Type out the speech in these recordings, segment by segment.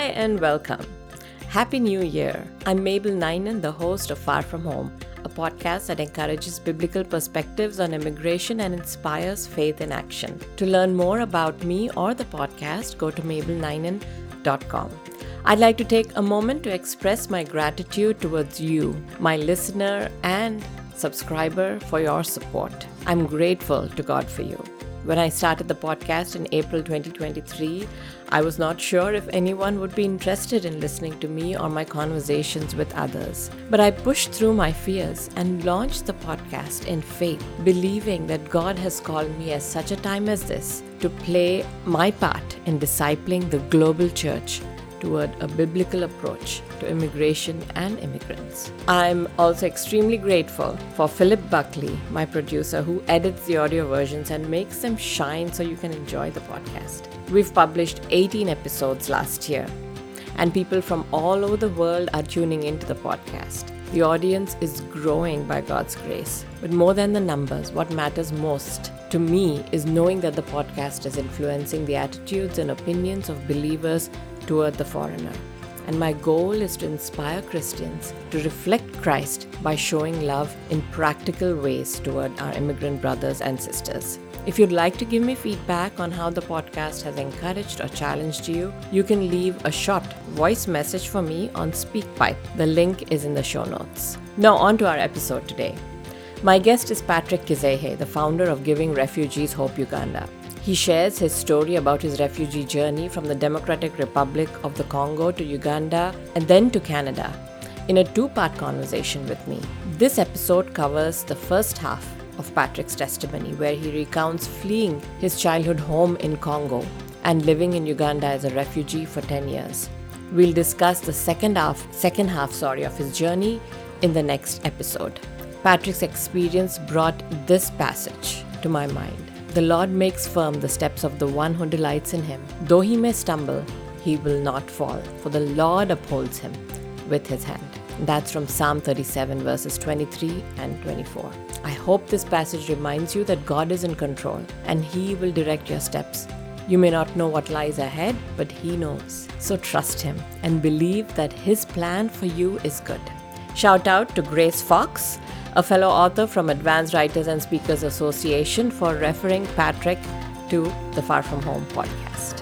Hi and welcome. Happy New Year. I'm Mabel Ninan, the host of Far From Home, a podcast that encourages biblical perspectives on immigration and inspires faith in action. To learn more about me or the podcast, go to mabelninan.com. I'd like to take a moment to express my gratitude towards you, my listener and subscriber, for your support. I'm grateful to God for you. When I started the podcast in April 2023, I was not sure if anyone would be interested in listening to me or my conversations with others. But I pushed through my fears and launched the podcast in faith, believing that God has called me at such a time as this to play my part in discipling the global church toward a biblical approach to immigration and immigrants. I'm also extremely grateful for Philip Buckley, my producer, who edits the audio versions and makes them shine so you can enjoy the podcast. We've published 18 episodes last year, and people from all over the world are tuning into the podcast. The audience is growing by God's grace. But more than the numbers, what matters most to me is knowing that the podcast is influencing the attitudes and opinions of believers toward the foreigner. And my goal is to inspire Christians to reflect Christ by showing love in practical ways toward our immigrant brothers and sisters. If you'd like to give me feedback on how the podcast has encouraged or challenged you, you can leave a short voice message for me on SpeakPipe. The link is in the show notes. Now, on to our episode today. My guest is Patrick Kizehe, the founder of Giving Refugees Hope Uganda. He shares his story about his refugee journey from the Democratic Republic of the Congo to Uganda and then to Canada in a two part conversation with me. This episode covers the first half of Patrick's testimony, where he recounts fleeing his childhood home in Congo and living in Uganda as a refugee for 10 years. We'll discuss the second half, second half sorry, of his journey in the next episode. Patrick's experience brought this passage to my mind. The Lord makes firm the steps of the one who delights in him. Though he may stumble, he will not fall, for the Lord upholds him with his hand. That's from Psalm 37, verses 23 and 24. I hope this passage reminds you that God is in control and He will direct your steps. You may not know what lies ahead, but He knows. So trust Him and believe that His plan for you is good. Shout out to Grace Fox, a fellow author from Advanced Writers and Speakers Association, for referring Patrick to the Far From Home podcast.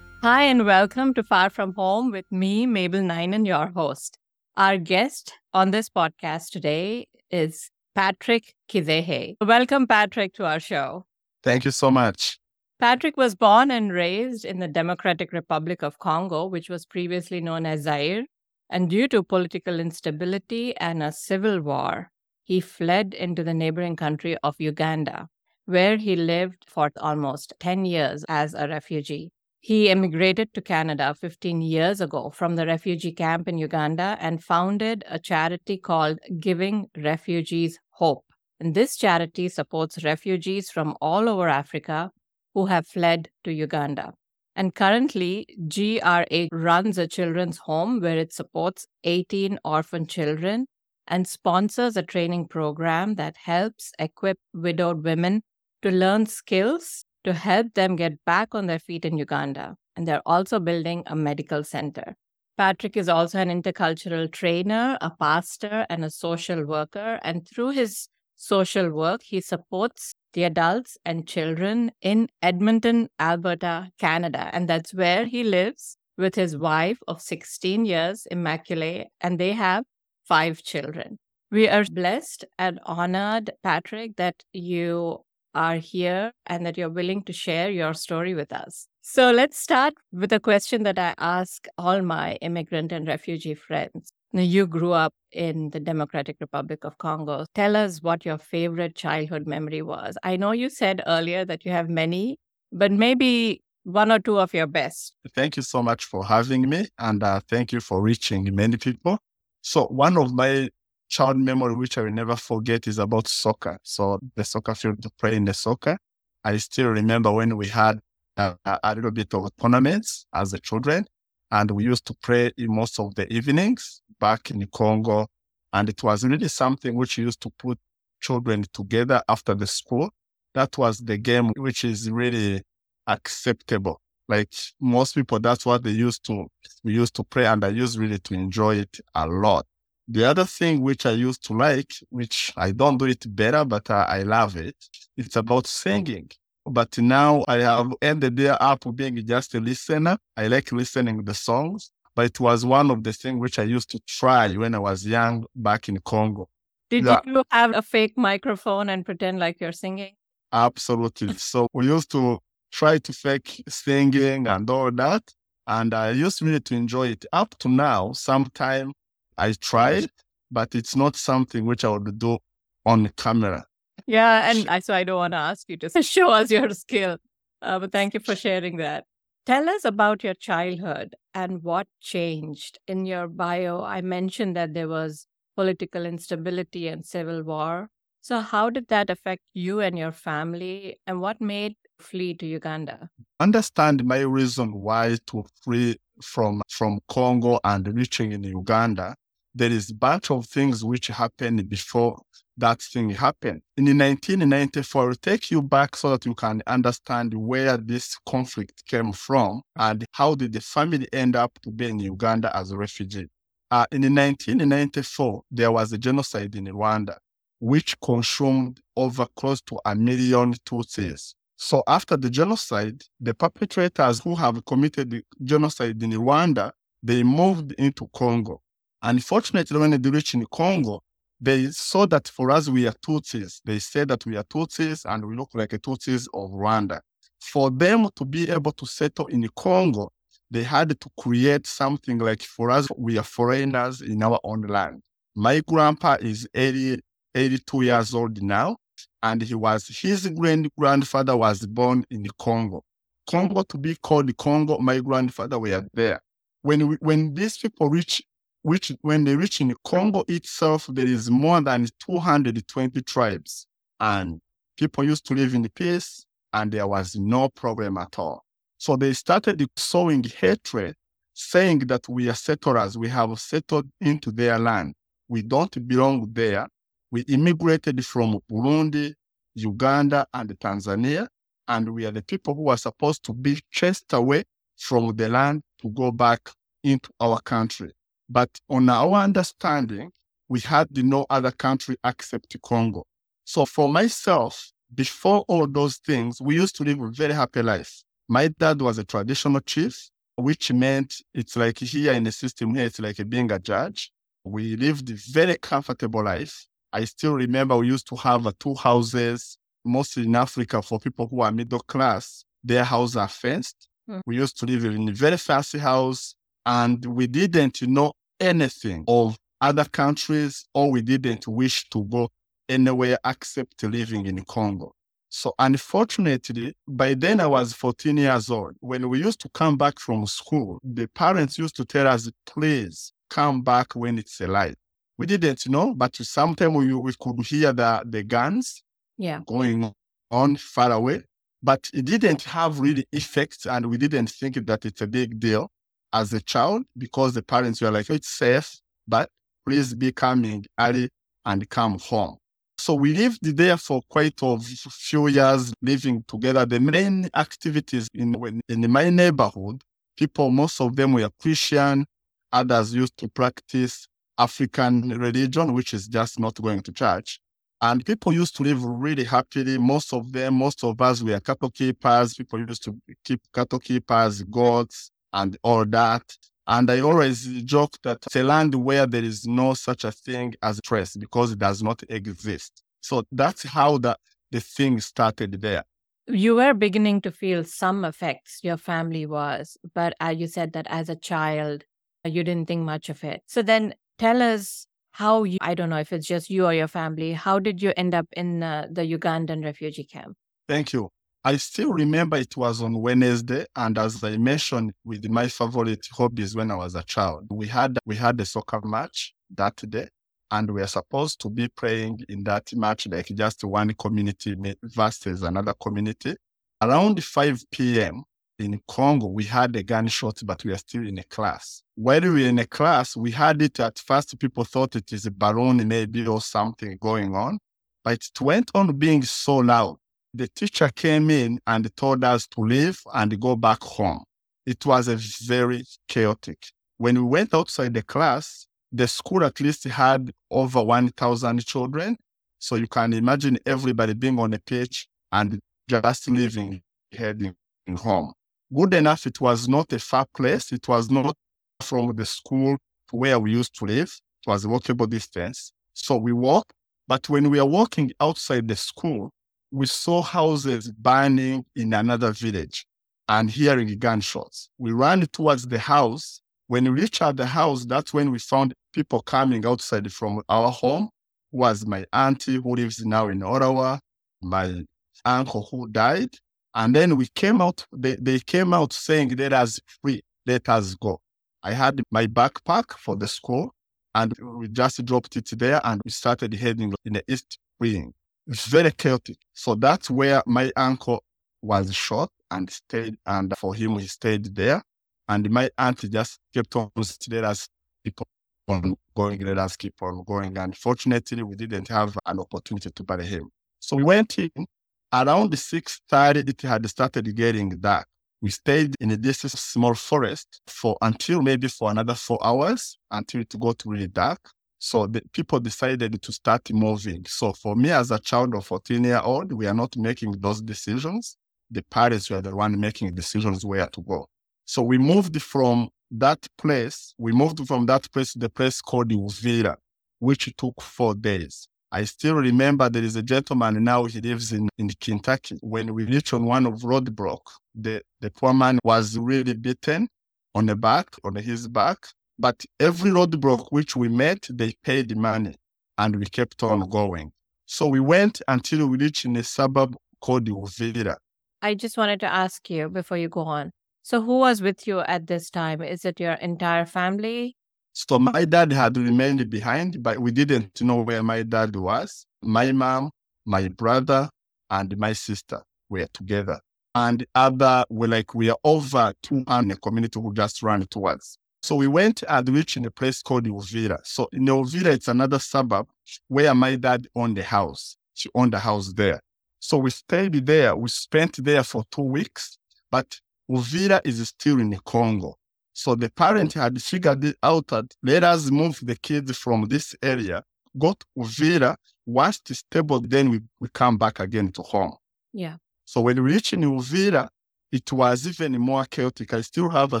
Hi, and welcome to Far From Home with me, Mabel Ninan, your host. Our guest on this podcast today is Patrick Kizehe. Welcome, Patrick, to our show. Thank you so much. Patrick was born and raised in the Democratic Republic of Congo, which was previously known as Zaire. And due to political instability and a civil war, he fled into the neighboring country of Uganda, where he lived for almost 10 years as a refugee. He emigrated to Canada 15 years ago from the refugee camp in Uganda and founded a charity called Giving Refugees Hope. And this charity supports refugees from all over Africa who have fled to Uganda. And currently, GRH runs a children's home where it supports 18 orphan children and sponsors a training program that helps equip widowed women to learn skills to help them get back on their feet in Uganda. And they're also building a medical center. Patrick is also an intercultural trainer, a pastor, and a social worker. And through his social work, he supports the adults and children in Edmonton, Alberta, Canada. And that's where he lives with his wife of 16 years, Immaculate, and they have five children. We are blessed and honored, Patrick, that you are here and that you're willing to share your story with us. So let's start with a question that I ask all my immigrant and refugee friends. Now, you grew up in the Democratic Republic of Congo. Tell us what your favorite childhood memory was. I know you said earlier that you have many, but maybe one or two of your best. Thank you so much for having me, and uh, thank you for reaching many people. So, one of my child memory which I will never forget is about soccer. So the soccer field to play in the soccer. I still remember when we had a, a little bit of tournaments as a children, and we used to pray in most of the evenings back in Congo. And it was really something which used to put children together after the school. That was the game which is really acceptable. Like most people, that's what they used to we used to play, and I used really to enjoy it a lot. The other thing which I used to like, which I don't do it better, but I love it, it's about singing. But now I have ended up being just a listener. I like listening the songs, but it was one of the things which I used to try when I was young back in Congo. Did yeah. you have a fake microphone and pretend like you're singing? Absolutely. so we used to try to fake singing and all that. And I used really to enjoy it. Up to now, sometime I tried, but it's not something which I would do on camera. Yeah, and I, so I don't want to ask you to show us your skill, uh, but thank you for sharing that. Tell us about your childhood and what changed. In your bio, I mentioned that there was political instability and civil war. So, how did that affect you and your family, and what made flee to Uganda? Understand my reason why to flee from from Congo and reaching in Uganda. There is a bunch of things which happened before that thing happened. In the 1994, I'll take you back so that you can understand where this conflict came from and how did the family end up to be in Uganda as a refugee. Uh, in the 1994, there was a genocide in Rwanda, which consumed over close to a million Tutsis. So after the genocide, the perpetrators who have committed the genocide in Rwanda, they moved into Congo. Unfortunately, when they reached in Congo, they saw that for us, we are Tutsis. They said that we are Tutsis and we look like a Tutsis of Rwanda. For them to be able to settle in the Congo, they had to create something like for us, we are foreigners in our own land. My grandpa is 80, 82 years old now, and he was his grand grandfather was born in the Congo. Congo to be called Congo, my grandfather were there. When we, when these people reach which when they reach in the Congo itself, there is more than 220 tribes. And people used to live in peace and there was no problem at all. So they started sowing hatred, saying that we are settlers, we have settled into their land. We don't belong there. We immigrated from Burundi, Uganda, and Tanzania, and we are the people who are supposed to be chased away from the land to go back into our country. But on our understanding, we had no other country except Congo. So for myself, before all those things, we used to live a very happy life. My dad was a traditional chief, which meant it's like here in the system here, it's like being a judge. We lived a very comfortable life. I still remember we used to have two houses, mostly in Africa for people who are middle class. Their houses are fenced. Mm. We used to live in a very fancy house and we didn't know anything of other countries or we didn't wish to go anywhere except living in Congo. So unfortunately, by then I was 14 years old. When we used to come back from school, the parents used to tell us, please come back when it's alive. We didn't know, but sometimes we, we could hear the, the guns yeah. going on far away, but it didn't have really effects and we didn't think that it's a big deal as a child because the parents were like, it's safe, but please be coming early and come home. So we lived there for quite a few years, living together. The main activities in, in my neighborhood, people, most of them were Christian. Others used to practice African religion, which is just not going to church. And people used to live really happily. Most of them, most of us were cattle keepers. People used to keep cattle keepers, goats, and all that. And I always joke that it's a land where there is no such a thing as stress because it does not exist. So that's how the, the thing started there. You were beginning to feel some effects, your family was, but uh, you said that as a child, you didn't think much of it. So then tell us how you, I don't know if it's just you or your family, how did you end up in uh, the Ugandan refugee camp? Thank you. I still remember it was on Wednesday, and as I mentioned, with my favorite hobbies when I was a child, we had we had a soccer match that day, and we are supposed to be playing in that match like just one community versus another community. Around 5 p.m. in Congo, we had a gunshot, but we are still in a class. While we were in a class, we had it at first. People thought it is a balloon maybe or something going on. but it went on being so loud. The teacher came in and told us to leave and go back home. It was a very chaotic. When we went outside the class, the school at least had over 1,000 children. So you can imagine everybody being on a pitch and just leaving, heading home. Good enough, it was not a far place. It was not from the school to where we used to live. It was a walkable distance. So we walked. But when we are walking outside the school, we saw houses burning in another village and hearing gunshots. We ran towards the house. When we reached out the house, that's when we found people coming outside from our home. Was my auntie who lives now in Ottawa, my uncle who died, and then we came out. They, they came out saying, "Let us free, let us go." I had my backpack for the school, and we just dropped it there, and we started heading in the east, freeing. It's very chaotic. So that's where my uncle was shot and stayed, and for him, he stayed there. And my auntie just kept on let us keep on going, let us keep on going. And fortunately, we didn't have an opportunity to bury him. So we went in around 6.30, it had started getting dark. We stayed in this small forest for until maybe for another four hours until it got really dark. So the people decided to start moving. So for me as a child of 14 year old, we are not making those decisions. The parents were the one making decisions where to go. So we moved from that place, we moved from that place to the place called Uvira, which took four days. I still remember there is a gentleman now, he lives in, in Kentucky. When we reached on one of roadblock, the, the poor man was really beaten on the back, on his back. But every roadblock which we met, they paid the money and we kept on going. So we went until we reached in a suburb called Uvira. I just wanted to ask you before you go on so, who was with you at this time? Is it your entire family? So, my dad had remained behind, but we didn't know where my dad was. My mom, my brother, and my sister were together. And the other were like, we are over 200 a community who just ran towards. So we went and reached in a place called Uvira. So in Uvira, it's another suburb where my dad owned the house. She owned the house there. So we stayed there. We spent there for two weeks. But Uvira is still in the Congo. So the parent had figured it out that let us move the kids from this area, go to Uvira. Once it's stable, then we, we come back again to home. Yeah. So when we reached in Uvira, it was even more chaotic. I still have a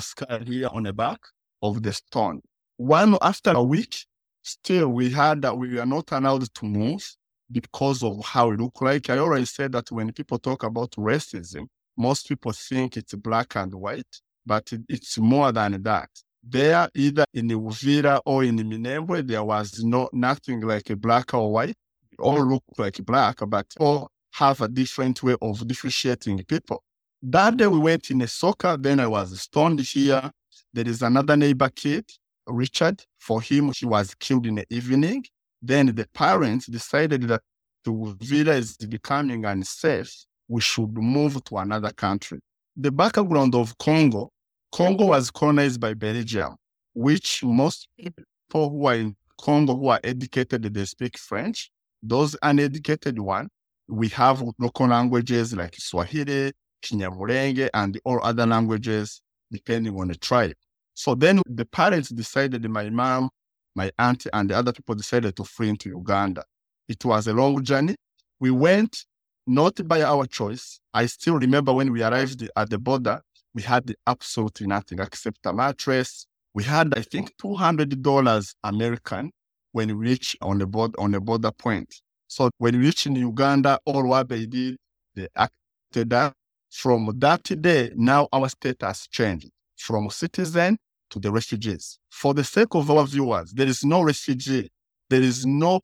scar here on the back of the stone. One after a week, still we had that we were not allowed to move because of how it looked like. I already said that when people talk about racism, most people think it's black and white, but it's more than that. There, either in the Uvira or in the Minembwe, there was no nothing like a black or white. All look like black, but all have a different way of differentiating people. That day we went in a soccer, then I was stoned here. There is another neighbor kid, Richard. For him, he was killed in the evening. Then the parents decided that the Uvira is becoming unsafe we should move to another country. The background of Congo, Congo was colonized by Belgium, which most people who are in Congo who are educated, they speak French. Those uneducated one, we have local languages like Swahili, Kinyamulenge, and all other languages depending on the tribe. So then the parents decided, my mom, my auntie, and the other people decided to flee into Uganda. It was a long journey. We went not by our choice. I still remember when we arrived at the border, we had absolutely nothing except a mattress. We had, I think, two hundred dollars American when we reached on the border on the border point. So when we reached in Uganda, all what they did, they acted that. From that day, now our status changed from citizen to the refugees. For the sake of our viewers, there is no refugee. There is no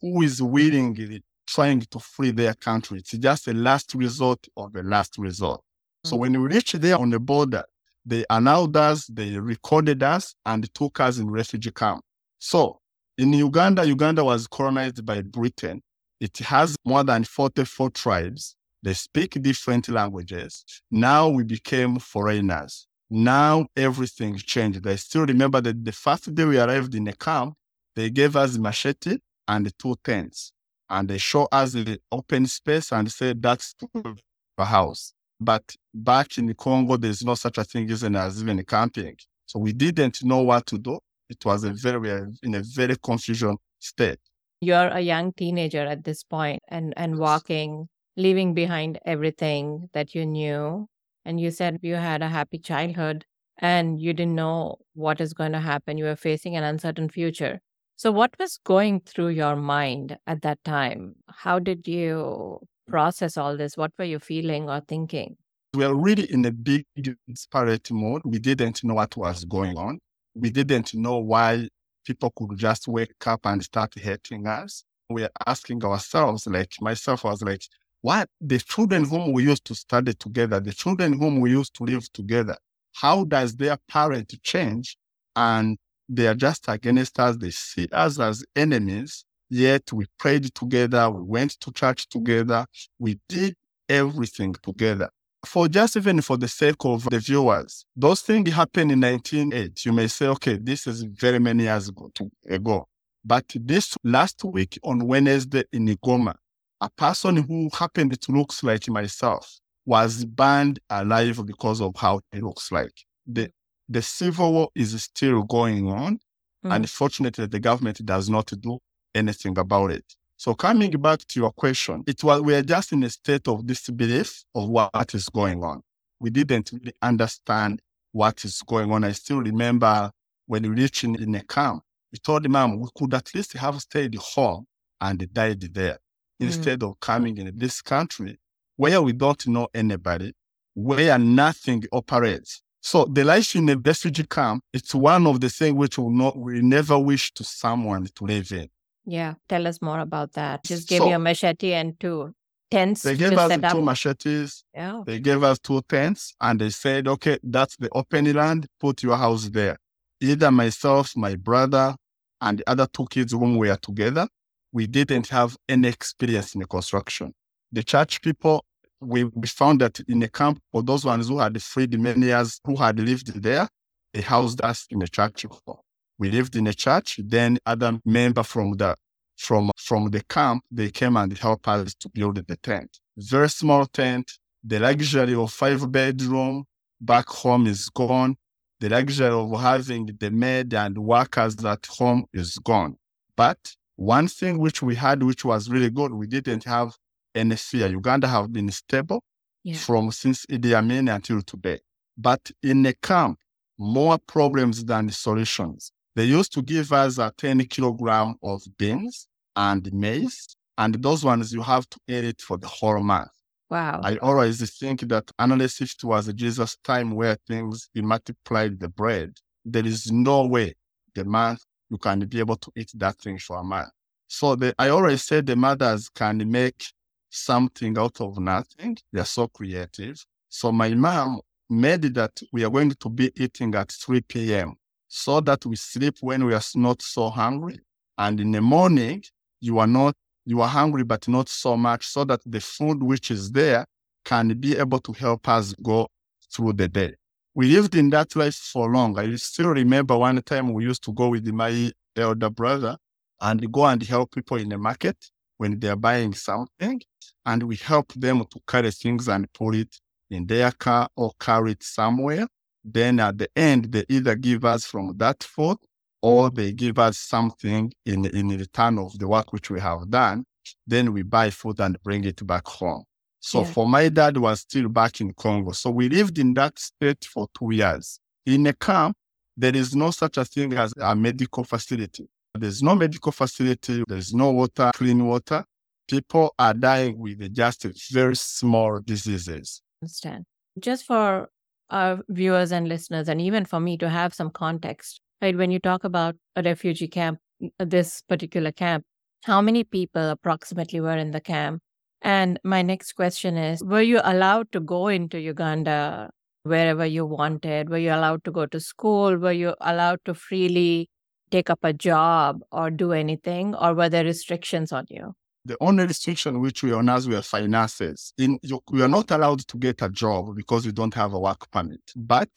who is willingly trying to flee their country. It's just a last resort of the last resort. Mm-hmm. So mm. when we reached there on the border, they allowed us, they recorded us, and took us in refugee camp. So in Uganda, Uganda was colonized by Britain. It has more than 44 tribes. They speak different languages. Now we became foreigners. Now everything changed. I still remember that the first day we arrived in the camp, they gave us machete and two tents. and they show us the open space and say that's a house. But back in the Congo, there's no such a thing as even camping. So we didn't know what to do. It was a very in a very confusion state. You're a young teenager at this point and and walking, leaving behind everything that you knew. And you said you had a happy childhood and you didn't know what is going to happen. You were facing an uncertain future. So, what was going through your mind at that time? How did you process all this? What were you feeling or thinking? We were really in a big disparate mode. We didn't know what was going on. We didn't know why people could just wake up and start hating us. We are asking ourselves, like myself was like, what the children whom we used to study together, the children whom we used to live together, how does their parent change and they are just against us. They see us as enemies. Yet we prayed together. We went to church together. We did everything together. For just even for the sake of the viewers, those things happened in 1908. You may say, okay, this is very many years ago. But this last week on Wednesday in Goma, a person who happened to look like myself was burned alive because of how he looks like. The the civil war is still going on. Mm. Unfortunately, the government does not do anything about it. So coming back to your question, it was we are just in a state of disbelief of what is going on. We didn't really understand what is going on. I still remember when we reached in, in a camp, we told the mom we could at least have stayed home and died there mm. instead of coming in this country where we don't know anybody, where nothing operates. So the life in a refugee camp, it's one of the things which will not we never wish to someone to live in. Yeah, tell us more about that. Just give so, you a machete and two tents. They gave us two machetes. Yeah. They gave us two tents and they said, okay, that's the open land. Put your house there. Either myself, my brother, and the other two kids whom we are together, we didn't have any experience in the construction. The church people we, we found that in the camp, for those ones who had freed many years, who had lived there, they housed us in the church. We lived in the church. Then other member from the from from the camp, they came and helped us to build the tent. Very small tent. The luxury of five bedroom back home is gone. The luxury of having the maid and workers at home is gone. But one thing which we had, which was really good, we didn't have any fear. Uganda have been stable yeah. from since Idi Amin until today. But in a camp, more problems than solutions. They used to give us a 10 kilogram of beans and maize, and those ones you have to eat it for the whole month. Wow. I always think that unless it was Jesus' time where things he multiplied the bread, there is no way the month you can be able to eat that thing for a month. So the, I always say the mothers can make something out of nothing. They're so creative. So my mom made that we are going to be eating at 3 p.m. so that we sleep when we are not so hungry. And in the morning, you are not, you are hungry, but not so much so that the food which is there can be able to help us go through the day. We lived in that life for long. I still remember one time we used to go with my elder brother and go and help people in the market when they're buying something and we help them to carry things and put it in their car or carry it somewhere. Then at the end, they either give us from that food or they give us something in, in return of the work which we have done. Then we buy food and bring it back home. So yeah. for my dad was still back in Congo. So we lived in that state for two years. In a camp, there is no such a thing as a medical facility. There's no medical facility, there's no water, clean water. People are dying with just very small diseases. Understand. Just for our viewers and listeners, and even for me to have some context, right? When you talk about a refugee camp, this particular camp, how many people approximately were in the camp? And my next question is Were you allowed to go into Uganda wherever you wanted? Were you allowed to go to school? Were you allowed to freely take up a job or do anything, or were there restrictions on you? The only restriction which we on us were finances. In you, we are not allowed to get a job because we don't have a work permit, but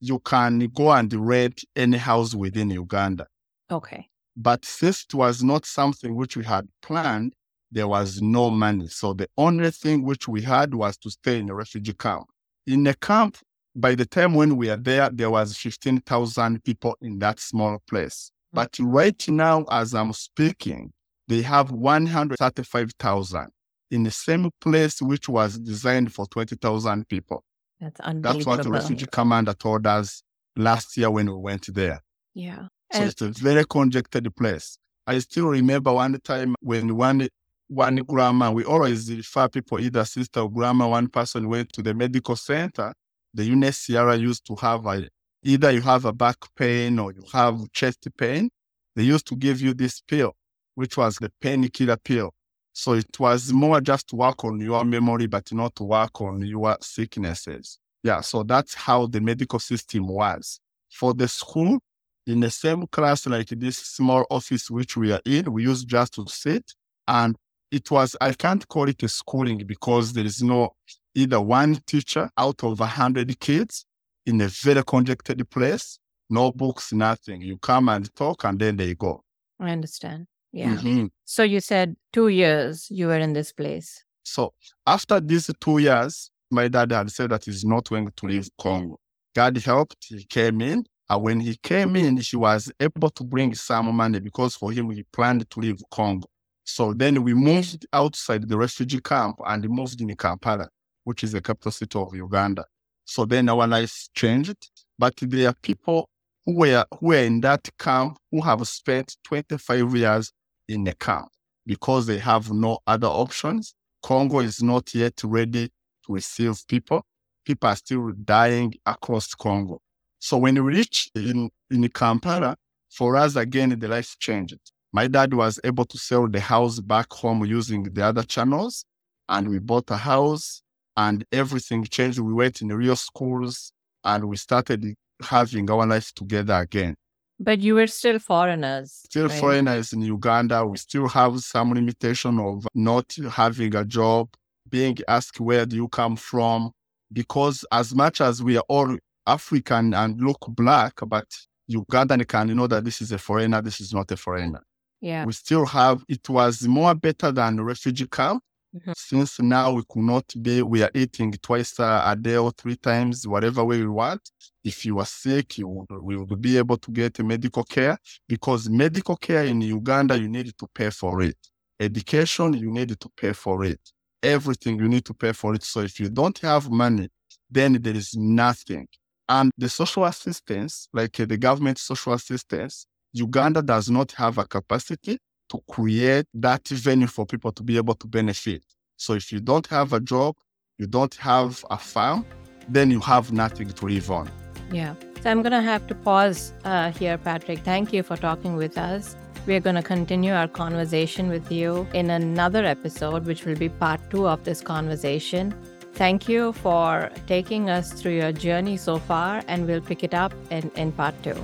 you can go and rent any house within Uganda. Okay. But since it was not something which we had planned, there was no money. So the only thing which we had was to stay in a refugee camp. In the camp, by the time when we are there, there was 15,000 people in that small place. Mm. But right now, as I'm speaking, they have 135,000 in the same place which was designed for 20,000 people. That's unbelievable. That's what the refugee commander told us last year when we went there. Yeah. So and- it's a very congested place. I still remember one time when one one grandma, we always refer people either sister or grandma, one person went to the medical center. The UNHCR used to have a, either you have a back pain or you have chest pain. They used to give you this pill, which was the painkiller pill. So it was more just to work on your memory, but not to work on your sicknesses. Yeah, so that's how the medical system was. For the school, in the same class like this small office which we are in, we used just to sit. And it was, I can't call it a schooling because there is no either one teacher out of a hundred kids in a very congested place, no books, nothing. You come and talk and then they go. I understand. Yeah. Mm-hmm. So you said two years you were in this place. So after these two years, my dad had said that he's not going to leave Congo. God helped, he came in. And when he came in, he was able to bring some money because for him, he planned to leave Congo. So then we moved outside the refugee camp and moved in Kampala, which is the capital city of Uganda. So then our lives changed. But there are people who were, who were in that camp who have spent 25 years in the camp because they have no other options. Congo is not yet ready to receive people. People are still dying across Congo. So when we reached in, in Kampala, for us again, the life changed. My dad was able to sell the house back home using the other channels, and we bought a house, and everything changed. We went in real schools, and we started having our life together again. But you were still foreigners. Still right? foreigners in Uganda. We still have some limitation of not having a job, being asked where do you come from, because as much as we are all African and look black, but Ugandan can know that this is a foreigner, this is not a foreigner. Yeah. We still have, it was more better than refugee camp. Mm-hmm. Since now we could not be, we are eating twice a day or three times, whatever way we want. If you are sick, you would, we would be able to get medical care because medical care in Uganda, you need to pay for it. Education, you need to pay for it. Everything you need to pay for it. So if you don't have money, then there is nothing. And the social assistance, like the government social assistance, Uganda does not have a capacity to create that venue for people to be able to benefit. So if you don't have a job, you don't have a farm, then you have nothing to live on. Yeah. So I'm going to have to pause uh, here, Patrick. Thank you for talking with us. We are going to continue our conversation with you in another episode, which will be part two of this conversation. Thank you for taking us through your journey so far, and we'll pick it up in, in part two.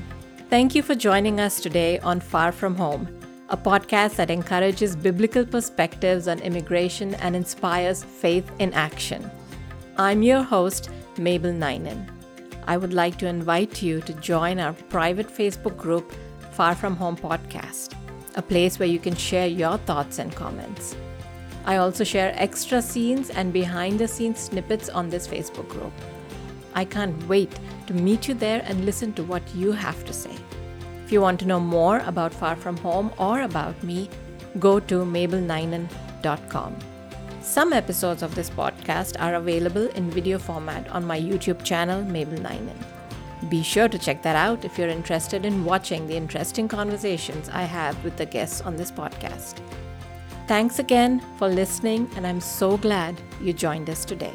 Thank you for joining us today on Far From Home, a podcast that encourages biblical perspectives on immigration and inspires faith in action. I'm your host, Mabel Ninan. I would like to invite you to join our private Facebook group, Far From Home Podcast, a place where you can share your thoughts and comments. I also share extra scenes and behind the scenes snippets on this Facebook group. I can't wait to meet you there and listen to what you have to say. If you want to know more about Far From Home or about me, go to mabelninan.com. Some episodes of this podcast are available in video format on my YouTube channel, Mabel Ninan. Be sure to check that out if you're interested in watching the interesting conversations I have with the guests on this podcast. Thanks again for listening, and I'm so glad you joined us today.